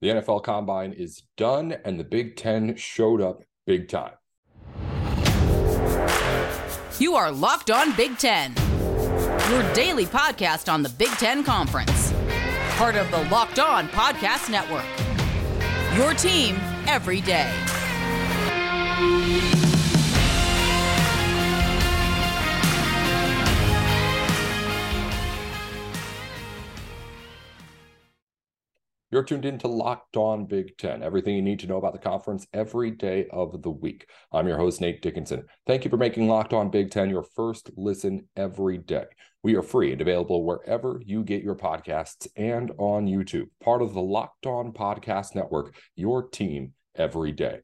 The NFL Combine is done, and the Big Ten showed up big time. You are Locked On Big Ten, your daily podcast on the Big Ten Conference, part of the Locked On Podcast Network. Your team every day. You're tuned in to Locked On Big Ten, everything you need to know about the conference every day of the week. I'm your host, Nate Dickinson. Thank you for making Locked On Big Ten your first listen every day. We are free and available wherever you get your podcasts and on YouTube, part of the Locked On Podcast Network, your team every day.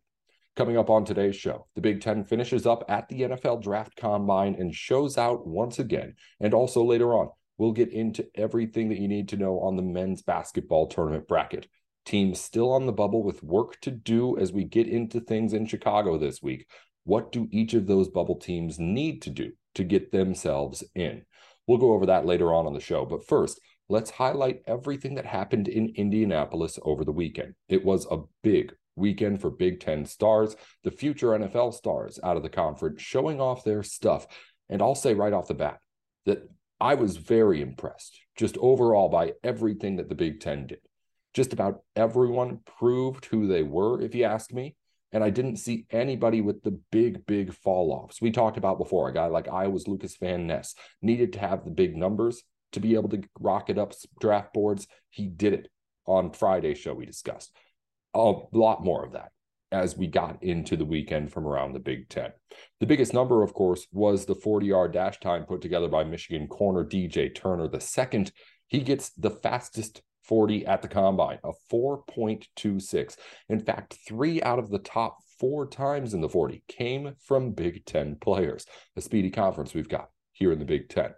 Coming up on today's show, the Big Ten finishes up at the NFL Draft Combine and shows out once again. And also later on, We'll get into everything that you need to know on the men's basketball tournament bracket. Teams still on the bubble with work to do as we get into things in Chicago this week. What do each of those bubble teams need to do to get themselves in? We'll go over that later on on the show. But first, let's highlight everything that happened in Indianapolis over the weekend. It was a big weekend for Big Ten stars, the future NFL stars out of the conference, showing off their stuff. And I'll say right off the bat that I was very impressed just overall by everything that the Big Ten did. Just about everyone proved who they were, if you ask me. And I didn't see anybody with the big, big fall offs. We talked about before a guy like Iowa's Lucas Van Ness needed to have the big numbers to be able to rocket up draft boards. He did it on Friday's show, we discussed. A lot more of that as we got into the weekend from around the Big Ten. The biggest number, of course, was the 40 yard dash time put together by Michigan corner DJ Turner. The second, he gets the fastest 40 at the combine, a 4.26. In fact, three out of the top four times in the 40 came from Big Ten players. A speedy conference we've got here in the Big Ten.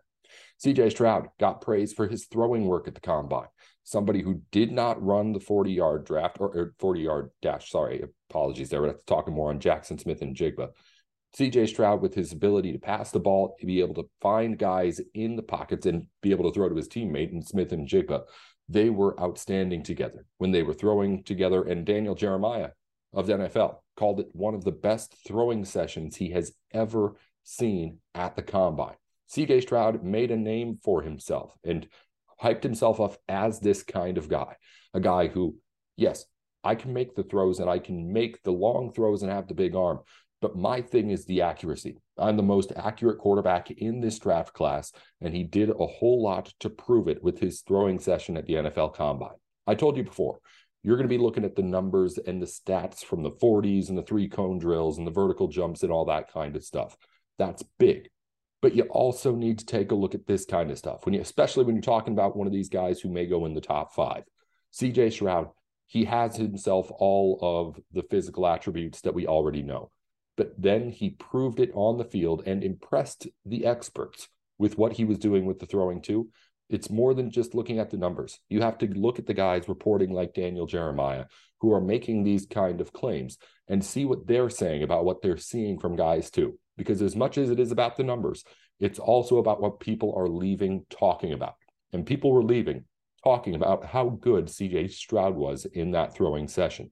CJ Stroud got praise for his throwing work at the combine somebody who did not run the 40 yard draft or, or 40 yard dash. Sorry, apologies there. We're talking more on Jaxon Smith-Njigba. CJ Stroud, with his ability to pass the ball, to be able to find guys in the pockets and be able to throw to his teammate and Smith-Njigba, they were outstanding together when they were throwing together. And Daniel Jeremiah of the NFL called it one of the best throwing sessions he has ever seen at the combine. CJ Stroud made a name for himself. And hyped himself up as this kind of guy, a guy who, yes, I can make the throws and I can make the long throws and have the big arm. But my thing is the accuracy. I'm the most accurate quarterback in this draft class, and he did a whole lot to prove it with his throwing session at the NFL Combine. I told you before, you're going to be looking at the numbers and the stats from the 40s and the three cone drills and the vertical jumps and all that kind of stuff. That's big but you also need to take a look at this kind of stuff. When you especially when you're talking about one of these guys who may go in the top five. Cj stroud he has himself all of the physical attributes that we already know. But then he proved it on the field and impressed the experts with what he was doing with the throwing too. It's more than just looking at the numbers. You have to look at the guys reporting like daniel jeremiah who are making these kind of claims and see what they're saying about what they're seeing from guys too because as much as it is about the numbers, it's also about what people are leaving talking about. And people were leaving talking about how good CJ Stroud was in that throwing session.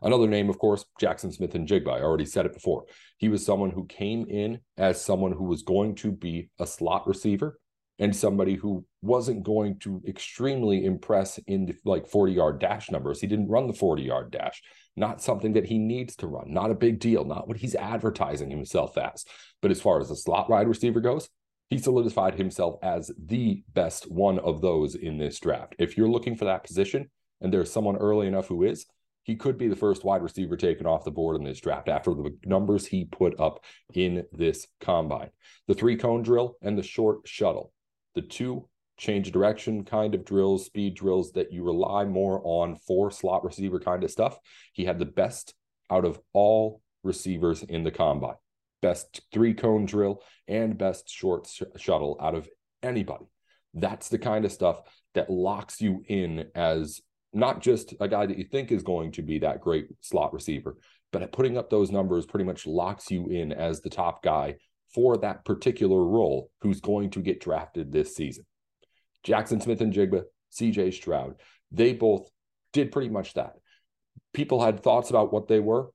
Another name, of course, Jaxon Smith-Njigba. I already said it before. He was someone who came in as someone who was going to be a slot receiver and somebody who wasn't going to extremely impress in the, like 40 yard dash numbers. He didn't run the 40 yard dash not something that he needs to run, not a big deal, not what he's advertising himself as. But as far as the slot wide receiver goes, he solidified himself as the best one of those in this draft. If you're looking for that position and there's someone early enough who is, he could be the first wide receiver taken off the board in this draft after the numbers he put up in this combine. The three cone drill and the short shuttle, the two change direction kind of drills, speed drills that you rely more on for slot receiver kind of stuff. He had the best out of all receivers in the combine. Best three cone drill and best short sh- shuttle out of anybody. That's the kind of stuff that locks you in as not just a guy that you think is going to be that great slot receiver, but putting up those numbers pretty much locks you in as the top guy for that particular role who's going to get drafted this season. Jaxon Smith-Njigba, CJ Stroud, they both did pretty much that. People had thoughts about what they were.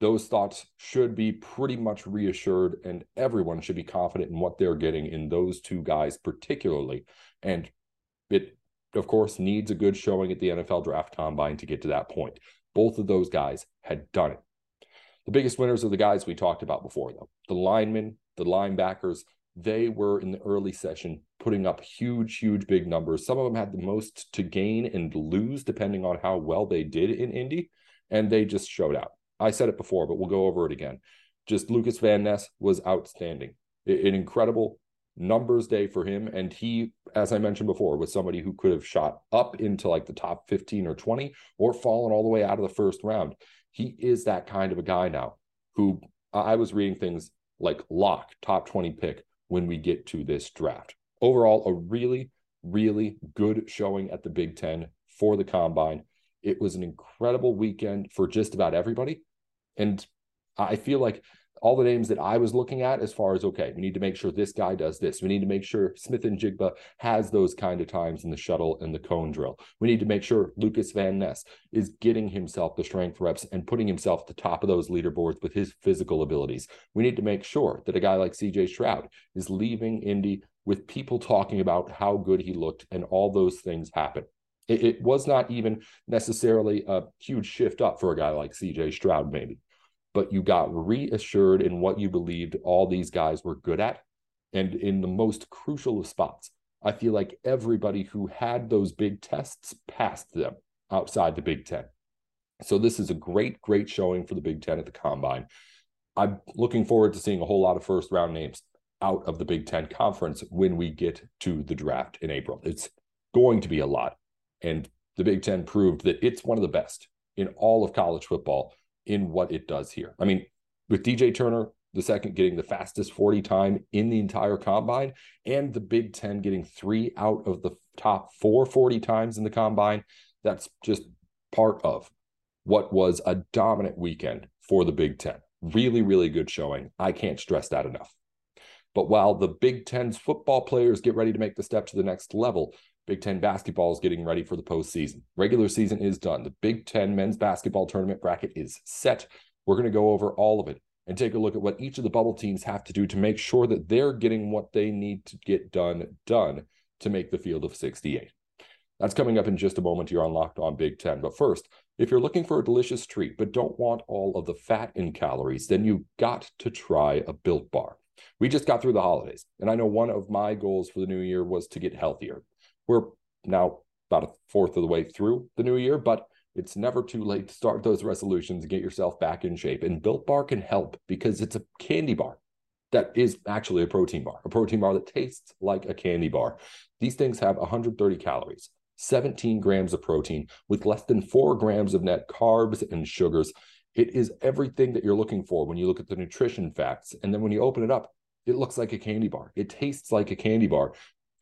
Those thoughts should be pretty much reassured, and everyone should be confident in what they're getting in those two guys, particularly. And it, of course, needs a good showing at the NFL draft combine to get to that point. Both of those guys had done it. The biggest winners are the guys we talked about before, though the linemen, the linebackers, they were in the early session putting up huge, huge, big numbers. Some of them had the most to gain and lose depending on how well they did in Indy, and they just showed out. I said it before, but we'll go over it again. Just Lucas Van Ness was outstanding. An incredible numbers day for him. And he, as I mentioned before, was somebody who could have shot up into like the top 15 or 20 or fallen all the way out of the first round. He is that kind of a guy now who I was reading things like lock, top 20 pick when we get to this draft. Overall, a really, really good showing at the Big Ten for the combine. It was an incredible weekend for just about everybody. And I feel like all the names that I was looking at as far as okay, we need to make sure this guy does this. We need to make sure Smith-Njigba has those kind of times in the shuttle and the cone drill. We need to make sure Lucas Van Ness is getting himself the strength reps and putting himself at the top of those leaderboards with his physical abilities. We need to make sure that a guy like CJ Stroud is leaving Indy with people talking about how good he looked and all those things happen. It, it was not even necessarily a huge shift up for a guy like CJ Stroud, maybe but you got reassured in what you believed all these guys were good at and in the most crucial of spots. I feel like everybody who had those big tests passed them outside the Big Ten. So this is a great, great showing for the Big Ten at the combine. I'm looking forward to seeing a whole lot of first round names out of the Big Ten conference when we get to the draft in April. It's going to be a lot. And the Big Ten proved that it's one of the best in all of college football in what it does here. I mean, with DJ Turner, the second getting the fastest 40 time in the entire combine, and the Big Ten getting three out of the top four 40 times in the combine, that's just part of what was a dominant weekend for the Big Ten. Really, really good showing. I can't stress that enough. But while the Big Ten's football players get ready to make the step to the next level, Big Ten basketball is getting ready for the postseason. Regular season is done. The Big Ten men's basketball tournament bracket is set. We're going to go over all of it and take a look at what each of the bubble teams have to do to make sure that they're getting what they need to get done done to make the field of 68. That's coming up in just a moment here on Locked On Big Ten. But first, if you're looking for a delicious treat but don't want all of the fat and calories, then you've got to try a Built Bar. We just got through the holidays, and I know one of my goals for the new year was to get healthier. We're now about a fourth of the way through the new year, but it's never too late to start those resolutions and get yourself back in shape. And Built Bar can help because it's a candy bar that is actually a protein bar, a protein bar that tastes like a candy bar. These things have 130 calories, 17 grams of protein with less than four grams of net carbs and sugars. It is everything that you're looking for when you look at the nutrition facts. And then when you open it up, it looks like a candy bar. It tastes like a candy bar.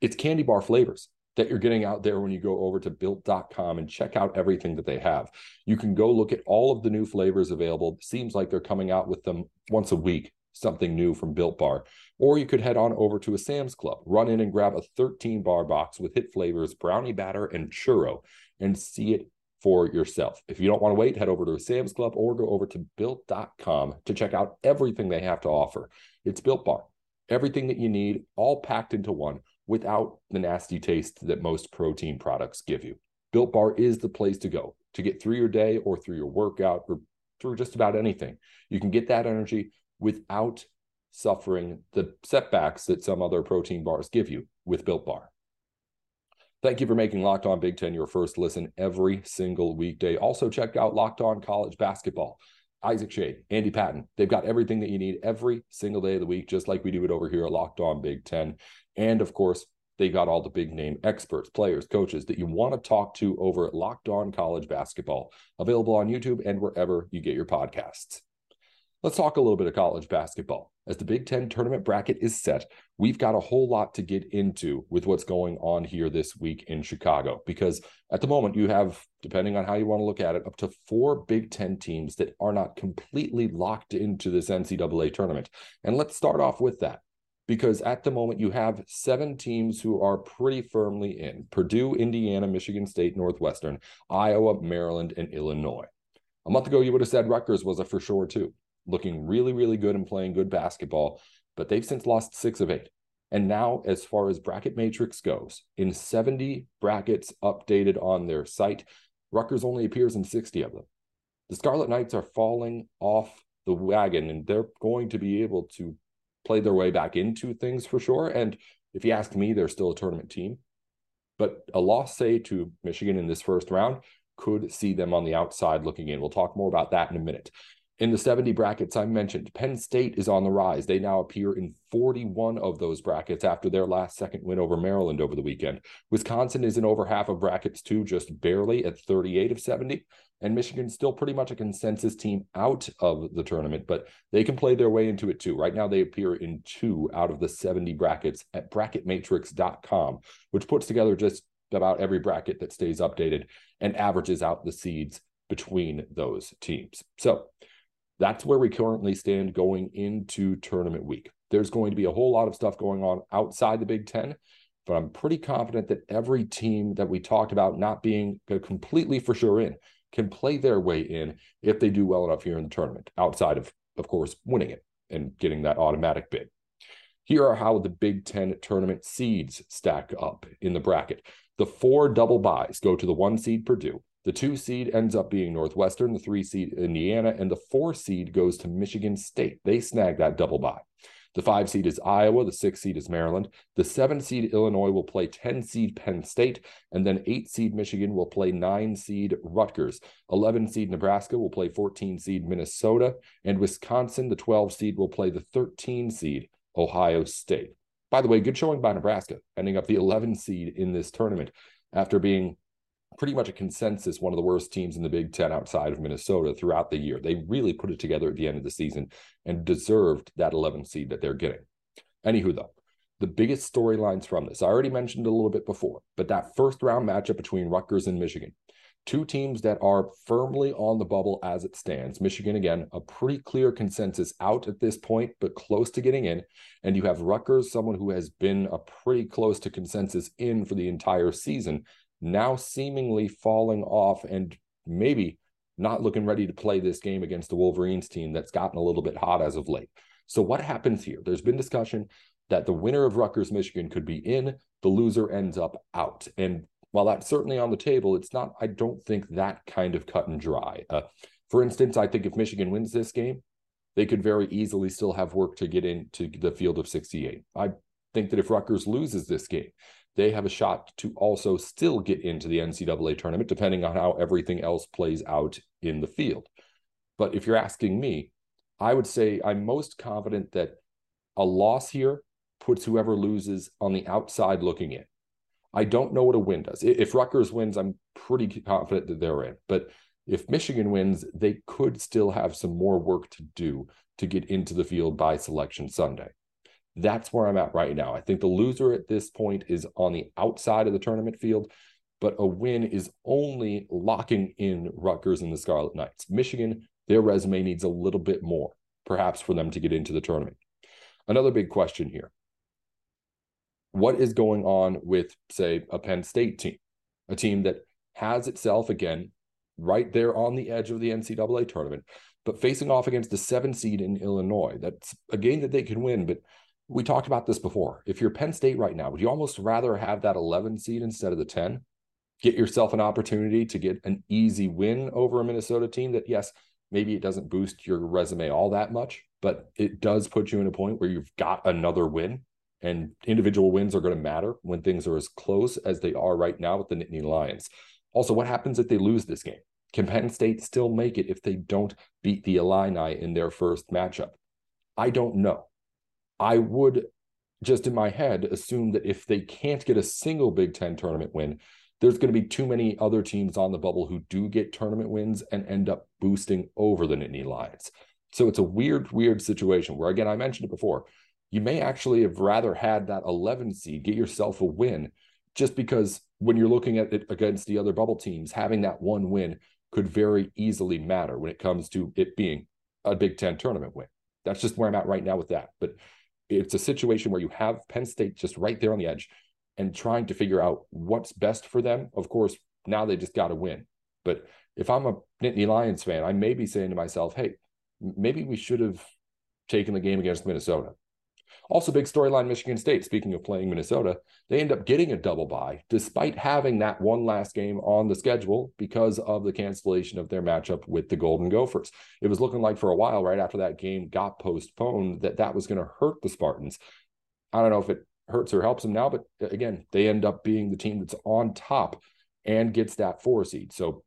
It's candy bar flavors that you're getting out there when you go over to built.com and check out everything that they have. You can go look at all of the new flavors available. It seems like they're coming out with them once a week, something new from Built Bar. Or you could head on over to a Sam's Club, run in and grab a 13 bar box with hit flavors, brownie batter, and churro, and see it for yourself. If you don't want to wait, head over to a Sam's Club or go over to built.com to check out everything they have to offer. It's Built Bar, everything that you need, all packed into one without the nasty taste that most protein products give you. Built Bar is the place to go to get through your day or through your workout or through just about anything. You can get that energy without suffering the setbacks that some other protein bars give you with Built Bar. Thank you for making Locked On Big Ten your first listen every single weekday. Also, check out Locked On College Basketball. Isaac Schade, Andy Patton, they've got everything that you need every single day of the week, just like we do it over here at Locked On Big Ten. And of course, they got all the big name experts, players, coaches that you want to talk to over at Locked On College Basketball, available on YouTube and wherever you get your podcasts. Let's talk a little bit of college basketball. As the Big Ten tournament bracket is set, we've got a whole lot to get into with what's going on here this week in Chicago. Because at the moment, you have, depending on how you want to look at it, up to four Big Ten teams that are not completely locked into this NCAA tournament. And let's start off with that. because at the moment you have seven teams who are pretty firmly in Purdue, Indiana, Michigan State, Northwestern, Iowa, Maryland, and Illinois. A month ago, you would have said Rutgers was a for sure too, looking really, really good and playing good basketball, but they've since lost six of eight. And now, as far as bracket matrix goes, in 70 brackets updated on their site, Rutgers only appears in 60 of them. The Scarlet Knights are falling off the wagon and they're going to be able to play their way back into things for sure. And if you ask me, they're still a tournament team. But a loss, say, to Michigan in this first round could see them on the outside looking in. We'll talk more about that in a minute. In the 70 brackets I mentioned, Penn State is on the rise. They now appear in 41 of those brackets after their last second win over Maryland over the weekend. Wisconsin is in over half of brackets too, just barely at 38 of 70. And Michigan's still pretty much a consensus team out of the tournament, but they can play their way into it too. Right now, they appear in two out of the 70 brackets at bracketmatrix.com, which puts together just about every bracket that stays updated and averages out the seeds between those teams. So that's where we currently stand going into tournament week. There's going to be a whole lot of stuff going on outside the Big Ten, but I'm pretty confident that every team that we talked about not being completely for sure in can play their way in if they do well enough here in the tournament, outside of, of course, winning it and getting that automatic bid. Here are how the Big Ten tournament seeds stack up in the bracket. The four double byes go to the one seed Purdue. The two seed ends up being Northwestern, the three seed Indiana, and the four seed goes to Michigan State. They snag that double bye. The five seed is Iowa. The six seed is Maryland. The seven seed Illinois will play 10 seed Penn State. And then eight seed Michigan will play nine seed Rutgers. 11 seed Nebraska will play 14 seed Minnesota. And Wisconsin, the 12 seed, will play the 13 seed Ohio State. By the way, good showing by Nebraska, ending up the 11 seed in this tournament after being pretty much a consensus one of the worst teams in the Big Ten outside of Minnesota throughout the year. They really put it together at the end of the season and deserved that 11 seed that they're getting. Anywho, though, the biggest storylines from this, I already mentioned a little bit before, but that first round matchup between Rutgers and Michigan, two teams that are firmly on the bubble as it stands. Michigan, again, a pretty clear consensus out at this point, but close to getting in. And you have Rutgers, someone who has been a pretty close to consensus in for the entire season, now seemingly falling off and maybe not looking ready to play this game against the Wolverines team that's gotten a little bit hot as of late. So, what happens here? There's been discussion that the winner of Rutgers Michigan could be in, the loser ends up out. And while that's certainly on the table, it's not, I don't think that kind of cut and dry. Uh, for instance, I think if Michigan wins this game, they could very easily still have work to get into the field of 68. I think that if Rutgers loses this game, they have a shot to also still get into the NCAA tournament, depending on how everything else plays out in the field. But if you're asking me, I would say I'm most confident that a loss here puts whoever loses on the outside looking in. I don't know what a win does. If Rutgers wins, I'm pretty confident that they're in. But if Michigan wins, they could still have some more work to do to get into the field by selection Sunday. That's where I'm at right now. I think the loser at this point is on the outside of the tournament field, but a win is only locking in Rutgers and the Scarlet Knights. Michigan, their resume needs a little bit more, perhaps, for them to get into the tournament. Another big question here what is going on with, say, a Penn State team, a team that has itself, again, right there on the edge of the NCAA tournament, but facing off against the seven seed in Illinois? That's a game that they can win, but we talked about this before. If you're Penn State right now, would you almost rather have that 11 seed instead of the 10? Get yourself an opportunity to get an easy win over a Minnesota team that, yes, maybe it doesn't boost your resume all that much, but it does put you in a point where you've got another win. And individual wins are going to matter when things are as close as they are right now with the Nittany Lions. Also, what happens if they lose this game? Can Penn State still make it if they don't beat the Illini in their first matchup? I don't know. I would just in my head assume that if they can't get a single Big Ten tournament win, there's going to be too many other teams on the bubble who do get tournament wins and end up boosting over the Nittany Lions. So it's a weird, weird situation where, again, I mentioned it before. You may actually have rather had that 11 seed get yourself a win just because when you're looking at it against the other bubble teams, having that one win could very easily matter when it comes to it being a Big Ten tournament win. That's just where I'm at right now with that. But it's a situation where you have Penn State just right there on the edge and trying to figure out what's best for them. Of course, now they just got to win. But if I'm a Nittany Lions fan, I may be saying to myself, hey, maybe we should have taken the game against Minnesota. Also, big storyline Michigan State. Speaking of playing Minnesota, they end up getting a double bye despite having that one last game on the schedule because of the cancellation of their matchup with the Golden Gophers. It was looking like for a while, right after that game got postponed, that that was going to hurt the Spartans. I don't know if it hurts or helps them now, but uh, again, they end up being the team that's on top and gets that four seed. So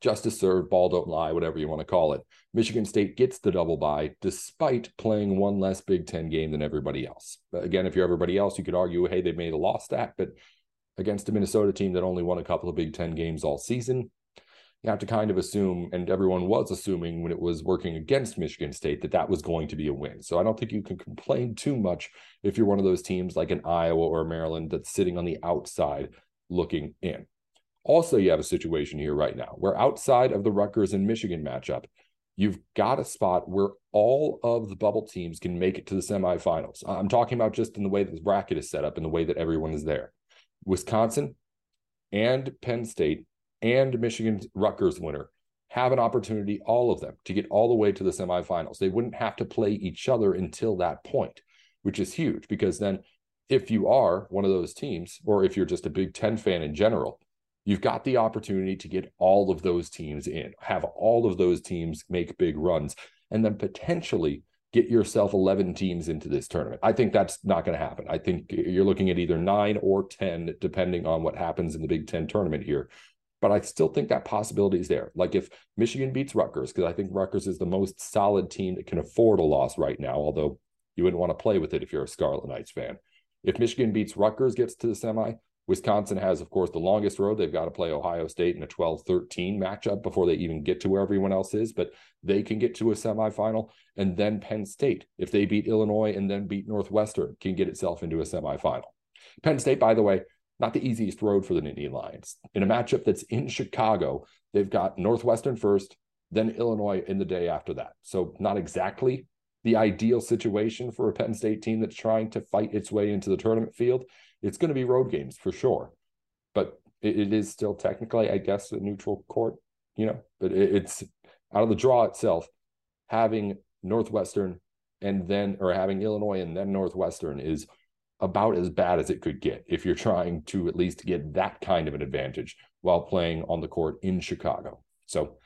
justice served, ball don't lie, whatever you want to call it. Michigan State gets the double bye despite playing one less Big Ten game than everybody else. But again, if you're everybody else, you could argue, hey, they made a loss that, but against a Minnesota team that only won a couple of Big Ten games all season, you have to kind of assume, and everyone was assuming when it was working against Michigan State, that that was going to be a win. So I don't think you can complain too much if you're one of those teams like an Iowa or Maryland that's sitting on the outside looking in. Also, you have a situation here right now where outside of the Rutgers and Michigan matchup, you've got a spot where all of the bubble teams can make it to the semifinals. I'm talking about just in the way that the bracket is set up and the way that everyone is there. Wisconsin and Penn State and Michigan Rutgers winner have an opportunity, all of them, to get all the way to the semifinals. They wouldn't have to play each other until that point, which is huge because then if you are one of those teams, or if you're just a Big Ten fan in general, you've got the opportunity to get all of those teams in, have all of those teams make big runs, and then potentially get yourself 11 teams into this tournament. I think that's not going to happen. I think you're looking at either nine or 10, depending on what happens in the Big Ten tournament here. But I still think that possibility is there. Like if Michigan beats Rutgers, because I think Rutgers is the most solid team that can afford a loss right now, although you wouldn't want to play with it if you're a Scarlet Knights fan. If Michigan beats Rutgers, gets to the semi, Wisconsin has, of course, the longest road. They've got to play Ohio State in a 12 13 matchup before they even get to where everyone else is, but they can get to a semifinal. And then Penn State, if they beat Illinois and then beat Northwestern, can get itself into a semifinal. Penn State, by the way, not the easiest road for the Nittany Lions. In a matchup that's in Chicago, they've got Northwestern first, then Illinois in the day after that. So, not exactly the ideal situation for a Penn State team that's trying to fight its way into the tournament field it's going to be road games for sure, but it, it is still technically, I guess, a neutral court, you know. But it, it's out of the draw itself, having Northwestern and then, or having Illinois and then Northwestern is about as bad as it could get if you're trying to at least get that kind of an advantage while playing on the court in Chicago. So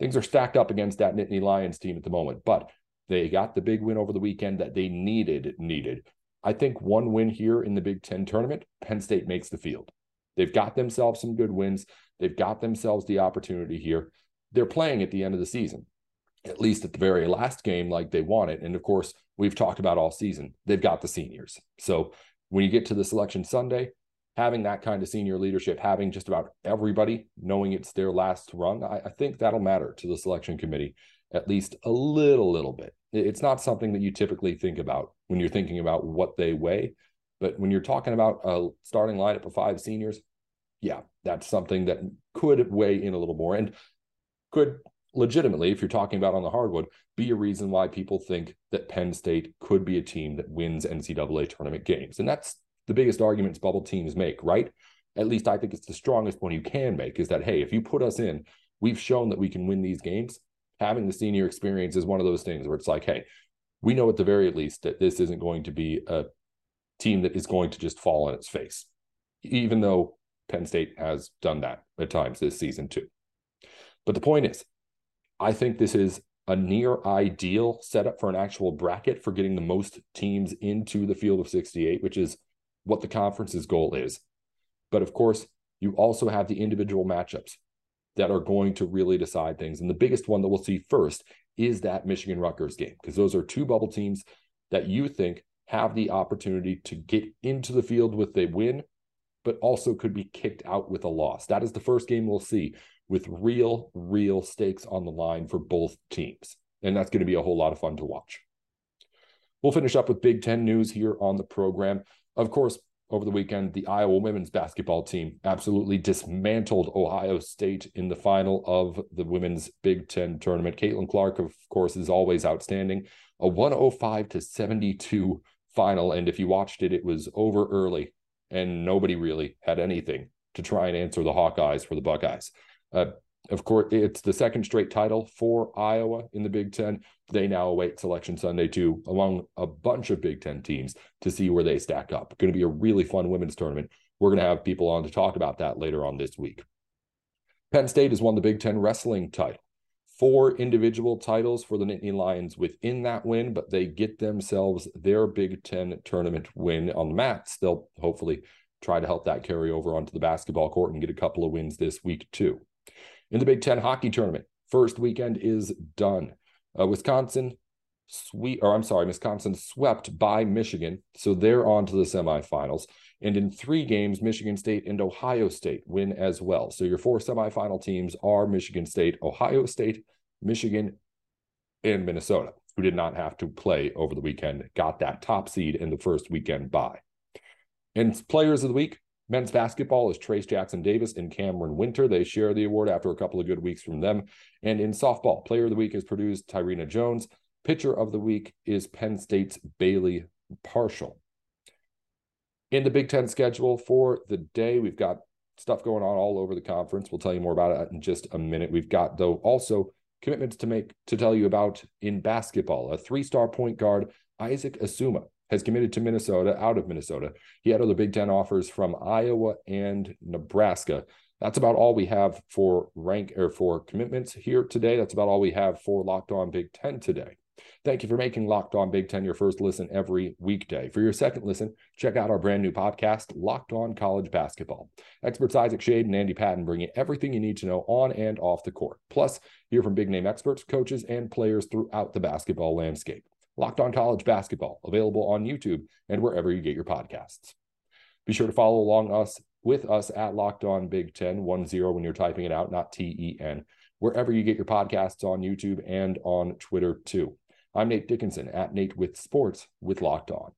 things are stacked up against that Nittany Lions team at the moment, but they got the big win over the weekend that they needed needed I think one win here in the Big Ten tournament, Penn State makes the field. They've got themselves some good wins. They've got themselves the opportunity here. They're playing at the end of the season, at least at the very last game, like they want it. And of course, we've talked about all season, they've got the seniors. So when you get to the selection Sunday, having that kind of senior leadership, having just about everybody knowing it's their last run, I, I think that'll matter to the selection committee at least a little, little bit. It's not something that you typically think about when you're thinking about what they weigh. But when you're talking about a starting lineup of five seniors, yeah, that's something that could weigh in a little more and could legitimately, if you're talking about on the hardwood, be a reason why people think that Penn State could be a team that wins NCAA tournament games. And that's the biggest arguments bubble teams make, right? At least I think it's the strongest one you can make is that, hey, if you put us in, we've shown that we can win these games having the senior experience is one of those things where it's like, hey, we know at the very least that this isn't going to be a team that is going to just fall on its face, even though Penn State has done that at times this season too. But the point is, I think this is a near ideal setup for an actual bracket for getting the most teams into the field of 68, which is what the conference's goal is. But of course, you also have the individual matchups that are going to really decide things. And the biggest one that we'll see first is that Michigan Rutgers game, because those are two bubble teams that you think have the opportunity to get into the field with a win, but also could be kicked out with a loss. That is the first game we'll see with real, real stakes on the line for both teams. And that's going to be a whole lot of fun to watch. We'll finish up with Big Ten news here on the program. Of course, over the weekend, the Iowa women's basketball team absolutely dismantled Ohio State in the final of the women's Big Ten tournament. Caitlin Clark, of course, is always outstanding. A 105 to 72 final. And if you watched it, it was over early and nobody really had anything to try and answer the Hawkeyes for the Buckeyes. Uh, of course, it's the second straight title for Iowa in the Big Ten. They now await Selection Sunday too, along a bunch of Big Ten teams to see where they stack up. Going to be a really fun women's tournament. We're going to have people on to talk about that later on this week. Penn State has won the Big Ten wrestling title. Four individual titles for the Nittany Lions within that win, but they get themselves their Big Ten tournament win on the mats. They'll hopefully try to help that carry over onto the basketball court and get a couple of wins this week, too. In the Big Ten hockey tournament, first weekend is done. Uh, Wisconsin sweet, or I'm sorry, Wisconsin swept by Michigan, so they're on to the semifinals. And in three games, Michigan State and Ohio State win as well. So your four semifinal teams are Michigan State, Ohio State, Michigan, and Minnesota, who did not have to play over the weekend, got that top seed in the first weekend bye. And players of the week, Men's basketball is Trayce Jackson Davis and Cameron Winter. They share the award after a couple of good weeks from them. And in softball, player of the week is Purdue's Tyrena Jones. Pitcher of the week is Penn State's Bailey Partial. In the Big Ten schedule for the day, we've got stuff going on all over the conference. We'll tell you more about it in just a minute. We've got, though, also commitments to make to tell you about in basketball. A three-star point guard, Isaac Asuma, has committed to Minnesota out of Minnesota. He had other Big Ten offers from Iowa and Nebraska. That's about all we have for rank or for commitments here today. That's about all we have for Locked On Big Ten today. Thank you for making Locked On Big Ten your first listen every weekday. For your second listen, check out our brand new podcast, Locked On College Basketball. Experts Isaac Schade and Andy Patton bring you everything you need to know on and off the court. Plus, hear from big name experts, coaches, and players throughout the basketball landscape. Locked On College Basketball, available on YouTube and wherever you get your podcasts. Be sure to follow along us with us at Locked On Big Ten, one zero when you're typing it out, not T E N, wherever you get your podcasts on YouTube and on Twitter too. I'm Nate Dickinson at Nate with Sports with Locked On.